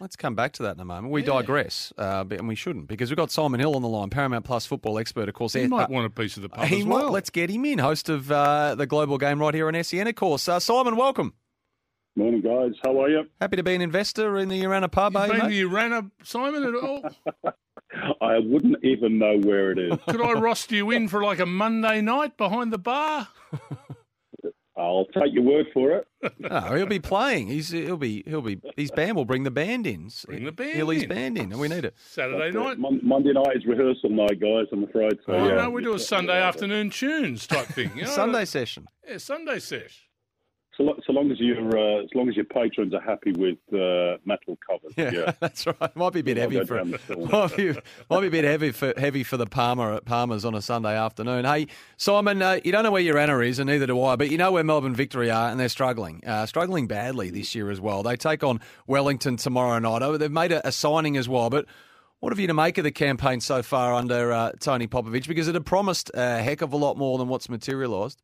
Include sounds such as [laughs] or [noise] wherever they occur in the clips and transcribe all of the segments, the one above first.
Let's come back to that in a moment. We yeah. digress, uh, and we shouldn't because we've got Simon Hill on the line, Paramount Plus football expert, of course. He might uh, want a piece of the pub he as well. Might, let's get him in, host of uh, the Global Game right here on SEN, of course. Uh, Simon, welcome. Morning, guys. How are you? Happy to be an investor in the Urana pub, you eh, been mate? to Urana, Simon, at all? [laughs] I wouldn't even know where it is. Could I roster you in for like a Monday night behind the bar? [laughs] I'll take your word for it. [laughs] oh, he'll be playing. He's he'll be he'll be his band will bring the band in. Bring the band Hilly's in. band in, and we need it. Saturday night. Monday night is rehearsal night, guys. I'm afraid. So, oh yeah. no, we do a Sunday afternoon tunes type thing. You know? Sunday session. Yeah, Sunday sesh. So, so long as your uh, as long as your patrons are happy with uh, metal covers, yeah, yeah, [laughs] that's right. Might be a bit heavy for might be, might be a bit heavy for heavy for the Palmer at Palmers on a Sunday afternoon. Hey, Simon, uh, you don't know where Urana is, and neither do I, but you know where Melbourne Victory are, and they're struggling, uh, struggling badly this year as well. They take on Wellington tomorrow night. Oh, they've made a, a signing as well, but. What have you to make of the campaign so far under uh, Tony Popovic? Because it had promised a heck of a lot more than what's materialised.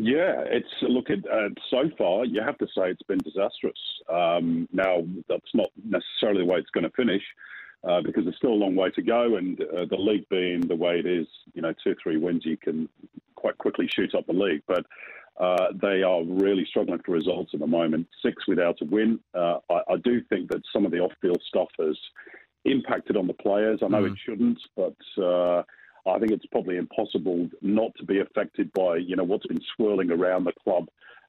Yeah, it's look at uh, so far. You have to say it's been disastrous. Um, now that's not necessarily the way it's going to finish, uh, because there's still a long way to go. And uh, the league being the way it is, you know, two three wins, you can quite quickly shoot up the league. But uh, they are really struggling for results at the moment. Six without a win. Uh, I, I, do think that some of the off-field stuff has impacted on the players. I know mm. it shouldn't, but uh, I think it's probably impossible not to be affected by you know what's been swirling around the club.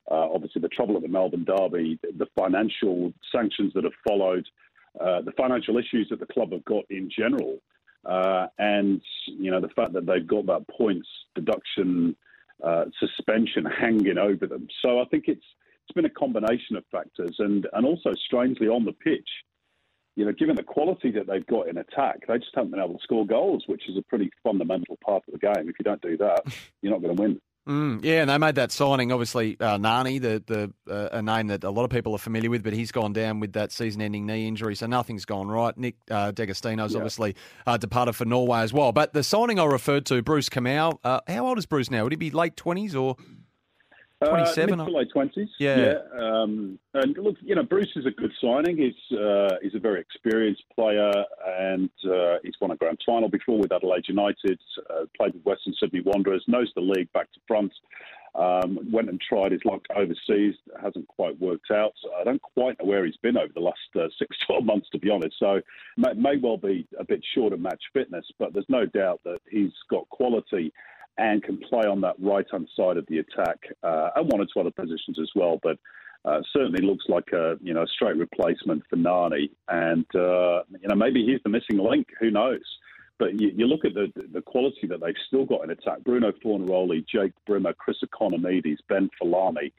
Uh, obviously, the trouble at the Melbourne Derby, the financial sanctions that have followed, uh, the financial issues that the club have got in general, uh, and you know the fact that they've got that points deduction uh, suspension hanging over them. So I think it's it's been a combination of factors, and and also strangely on the pitch you know, given the quality that they've got in attack, they just haven't been able to score goals, which is a pretty fundamental part of the game. If you don't do that, [laughs] you're not going to win. Mm, yeah, and they made that signing. Obviously, uh, Nani, the the uh, a name that a lot of people are familiar with, but he's gone down with that season-ending knee injury, so nothing's gone right. Nick uh, D'Agostino's yeah. obviously uh, departed for Norway as well. But the signing I referred to, Bruce Kamau, uh, how old is Bruce now? Would he be late twenties or? 27? Uh, mid to late 20s. Yeah. yeah. Um, and look, you know, Bruce is a good signing. He's, uh, he's a very experienced player and uh, he's won a grand final before with Adelaide United, uh, played with Western Sydney Wanderers, knows the league back to front. Um, went and tried his luck overseas, hasn't quite worked out. So I don't quite know where he's been over the last uh, six, [laughs] 12 months, to be honest. So may, may well be a bit short of match fitness, but there's no doubt that he's got quality and can play on that right hand side of the attack uh, and one or two other positions as well. But uh, certainly looks like a you know straight replacement for Nani, and uh, you know maybe he's the missing link. Who knows? But you, you, look at the the quality that they've still got in attack: Bruno Fornaroli, Jake Brimmer, Chris Ikonomidis, Ben Folami.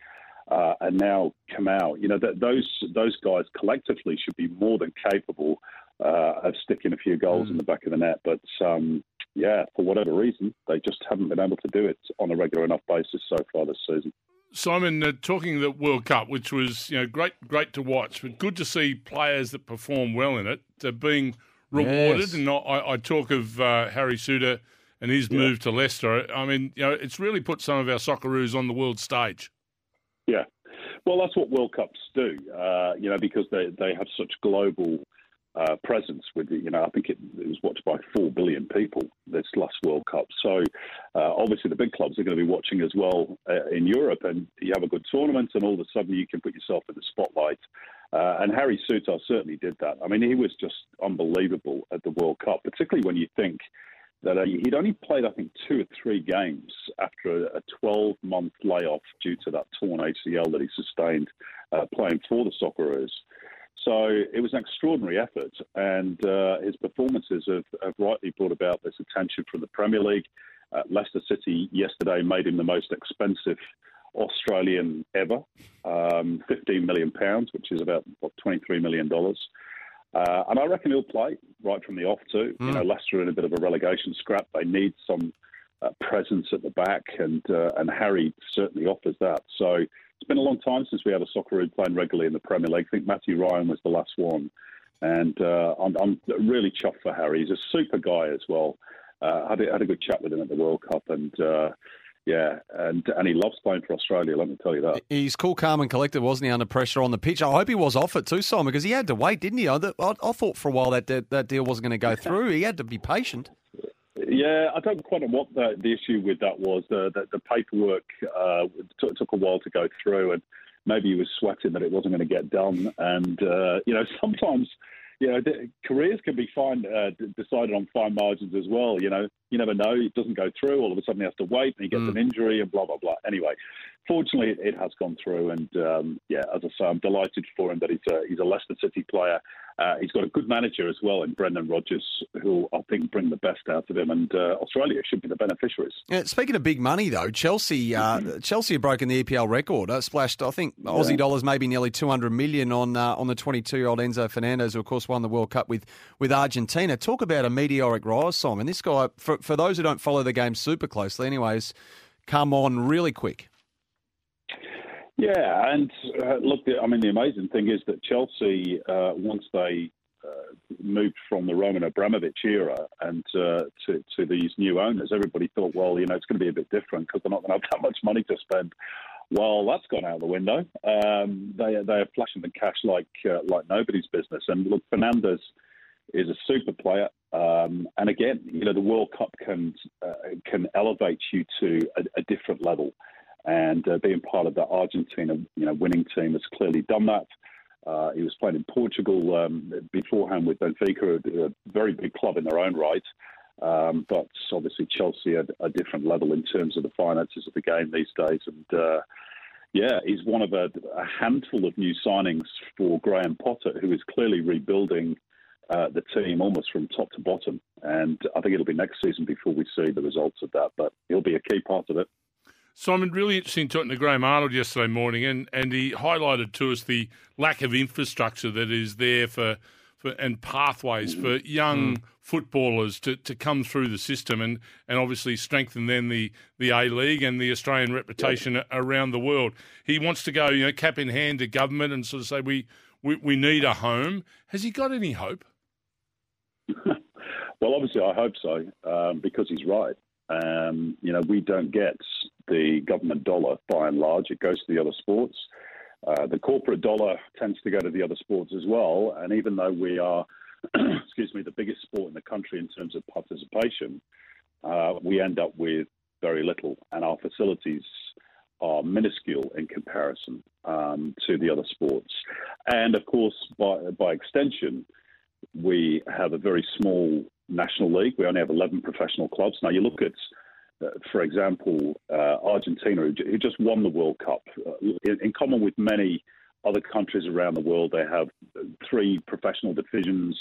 Uh, and now Kamau. You know that those those guys collectively should be more than capable uh, of sticking a few goals mm. in the back of the net. But um, yeah, for whatever reason, they just haven't been able to do it on a regular enough basis so far this season. Simon, uh, talking the World Cup, which was you know great, great to watch, but good to see players that perform well in it uh, being rewarded. Yes. And I, I, talk of uh, Harry Souttar and his yeah. move to Leicester. I mean, you know, it's really put some of our Socceroos on the world stage. Yeah, well, that's what World Cups do. Uh, you know, because they they have such global uh, presence with you know I think it, it, was watched by four billion people this last World Cup. So uh, obviously the big clubs are going to be watching as well uh, in Europe, and you have a good tournament, and all of a sudden you can put yourself in the spotlight. Uh, and Harry Souttar certainly did that. I mean, he was just unbelievable at the World Cup, particularly when you think that uh, he'd only played I think two or three games after a 12 month layoff due to that torn ACL that he sustained uh, playing for the Socceroos. So it was an extraordinary effort, and uh, his performances have, have, rightly brought about this attention from the Premier League. Uh, Leicester City yesterday made him the most expensive Australian ever, um, 15 million pounds, which is about what 23 million dollars. Uh, and I reckon he'll play right from the off too. Mm. You know, Leicester are in a bit of a relegation scrap. They need some uh, presence at the back, and uh, and Harry certainly offers that. So it's been a long time since we had a Socceroo playing regularly in the Premier League. I think Matthew Ryan was the last one. And uh, I'm, I'm, really chuffed for Harry. He's a super guy as well. Uh, had, a, had a good chat with him at the World Cup, and uh, yeah, and and he loves playing for Australia. Let me tell you that. He's cool, calm, and collected, wasn't he? Under pressure on the pitch. I hope he was off it too, Simon, because he had to wait, didn't he? I, I, I thought for a while that de- that deal wasn't going to go through. He had to be patient. Yeah, I don't quite know what the, the issue with that was. The the, the paperwork uh, t- took a while to go through, and maybe he was sweating that it wasn't going to get done. And uh, you know, [laughs] sometimes you know, careers can be fine, uh, decided on fine margins as well. You know, you never know; it doesn't go through. All of a sudden, he has to wait, and he gets mm. an injury, and blah blah blah. Anyway, fortunately, it, it has gone through, and um, yeah, as I say, I'm delighted for him that he's a he's a Leicester City player. Uh, he's got a good manager as well in Brendan Rodgers, who I think bring the best out of him, and uh, Australia should be the beneficiaries. Yeah, speaking of big money, though, Chelsea uh, mm-hmm. [clears throat] Chelsea have broken the EPL record. Uh, splashed, I think, yeah. Aussie dollars maybe nearly 200 million on uh, on the 22 year old Enzo Fernandez, who of course won the World Cup with with Argentina. Talk about a meteoric rise, Simon. This guy, for for those who don't follow the game super closely, anyways, come on really quick. Yeah, and uh, look, I mean, the amazing thing is that Chelsea, uh, once they uh, moved from the Roman Abramovich era and uh, to, to these new owners, everybody thought, well, you know, it's going to be a bit different because they're not going to have [laughs] that much money to spend. Well, that's gone out the window. Um, they they are flashing the cash like uh, like nobody's business. And look, Fernandez is a super player. Um, and again, you know, the World Cup can uh, can elevate you to a, a different level and uh, being part of that Argentina you know winning team has clearly done that. Uh, he was playing in Portugal um, beforehand with Benfica, a, very big club in their own right. Um, but obviously Chelsea at a different level in terms of the finances of the game these days. And uh, yeah, he's one of a, a, handful of new signings for Graham Potter, who is clearly rebuilding uh, the team almost from top to bottom. And I think it'll be next season before we see the results of that. But he'll be a key part of it. Simon, really interesting talking to Graham Arnold yesterday morning, and, and he highlighted to us the lack of infrastructure that is there for, for and pathways for young mm. footballers to, to come through the system and, and obviously strengthen then the, the A League and the Australian reputation yeah. around the world. He wants to go, you know, cap in hand to government and sort of say we, we, we need a home. Has he got any hope? [laughs] well, obviously, I hope so um, because he's right. Um, you know, we don't get the government dollar by and large. It goes to the other sports. Uh, the corporate dollar tends to go to the other sports as well. And even though we are, [clears throat] excuse me, the biggest sport in the country in terms of participation, uh, we end up with very little, and our facilities are minuscule in comparison um, to the other sports. And of course, by, by extension, we have a very small national league. We only have 11 professional clubs. Now, you look at for example, uh, Argentina, who just won the World Cup, uh, in, in, common with many other countries around the world, they have three professional divisions,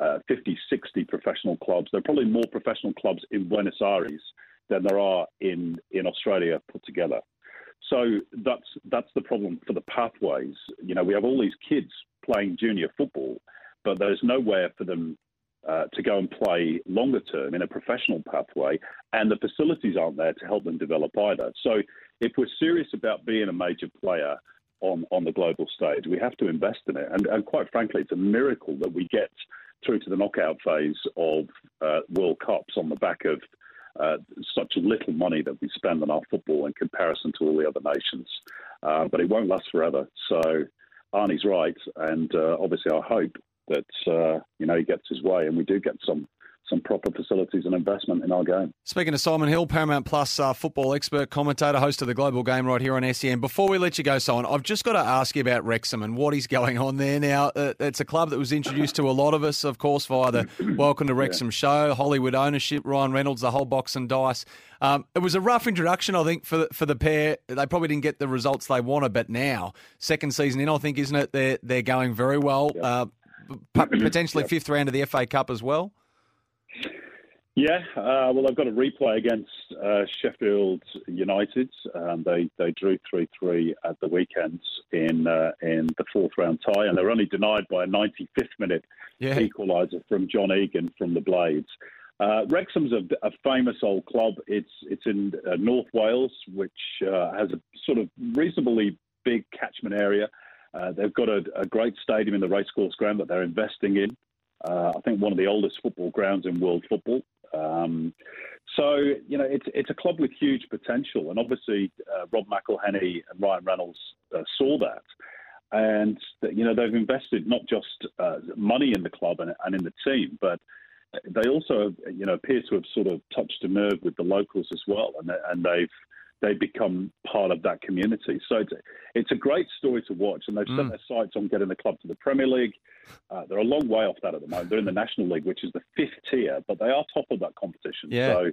uh, 50, 60 professional clubs. There are probably more professional clubs in Buenos Aires than there are in, in Australia put together. So that's that's the problem for the pathways. You know, we have all these kids playing junior football, but there's nowhere for them uh, to go and play longer term in a professional pathway, and the facilities aren't there to help them develop either. So, if we're serious about being a major player on, on the global stage, we have to invest in it. And, and quite frankly, it's a miracle that we get through to the knockout phase of uh, World Cups on the back of uh, such little money that we spend on our football in comparison to all the other nations. Uh, but it won't last forever. So Arnie's right, and uh, obviously our hope that uh, you know he gets his way, and we do get some some proper facilities and investment in our game. Speaking of Simon Hill, Paramount Plus uh, football expert, commentator, host of the Global Game right here on SEN. Before we let you go, Simon, I've just got to ask you about Wrexham and what is going on there now. Uh, it's a club that was introduced to a lot of us, of course, via the [coughs] Welcome to Wrexham yeah. show, Hollywood ownership, Ryan Reynolds, the whole box and dice. Um, it was a rough introduction, I think, for the, for the pair. They probably didn't get the results they wanted, but now, second season in, I think, isn't it? They're they're going very well. Yeah. Uh, [clears throat] potentially fifth round of the FA Cup as well? Yeah, uh, well, I've got a replay against uh, Sheffield United. Um, they they drew three three at the weekend in uh, in the fourth round tie, and they were only denied by a 95th minute yeah. equaliser from John Egan from the Blades. Uh, Wrexham's a, a, famous old club. It's it's in uh, North Wales, which uh, has a sort of reasonably big catchment area. Uh, they've got a, a, great stadium in the racecourse ground that they're investing in. Uh, I think one of the oldest football grounds in world football. Um, so you know, it's it's a club with huge potential, and obviously uh, Rob McElhenney and Ryan Reynolds uh, saw that, and you know they've invested not just uh, money in the club and, and in the team, but they also you know appear to have sort of touched a nerve with the locals as well, and and they've they become part of that community. So it's, it's a great story to watch, and they've mm. set their sights on getting the club to the Premier League. Uh, they're a long way off that at the moment. They're in the National League, which is the fifth tier, but they are top of that competition. Yeah. So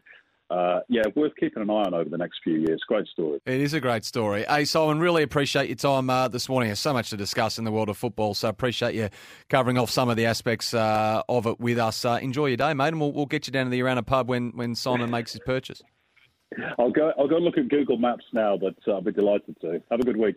uh, yeah, worth keeping an eye on over the next few years. Great story. It is a great story. Hey, Simon, really appreciate your time uh, this morning. There's so much to discuss in the world of football, so appreciate you covering off some of the aspects uh, of it with us. Uh, enjoy your day, mate, and we'll, we'll, get you down to the Urana pub when, when Simon [laughs] makes his purchase. I'll go. I'll go look at Google Maps now, but uh, I'll be delighted to. Have a good week.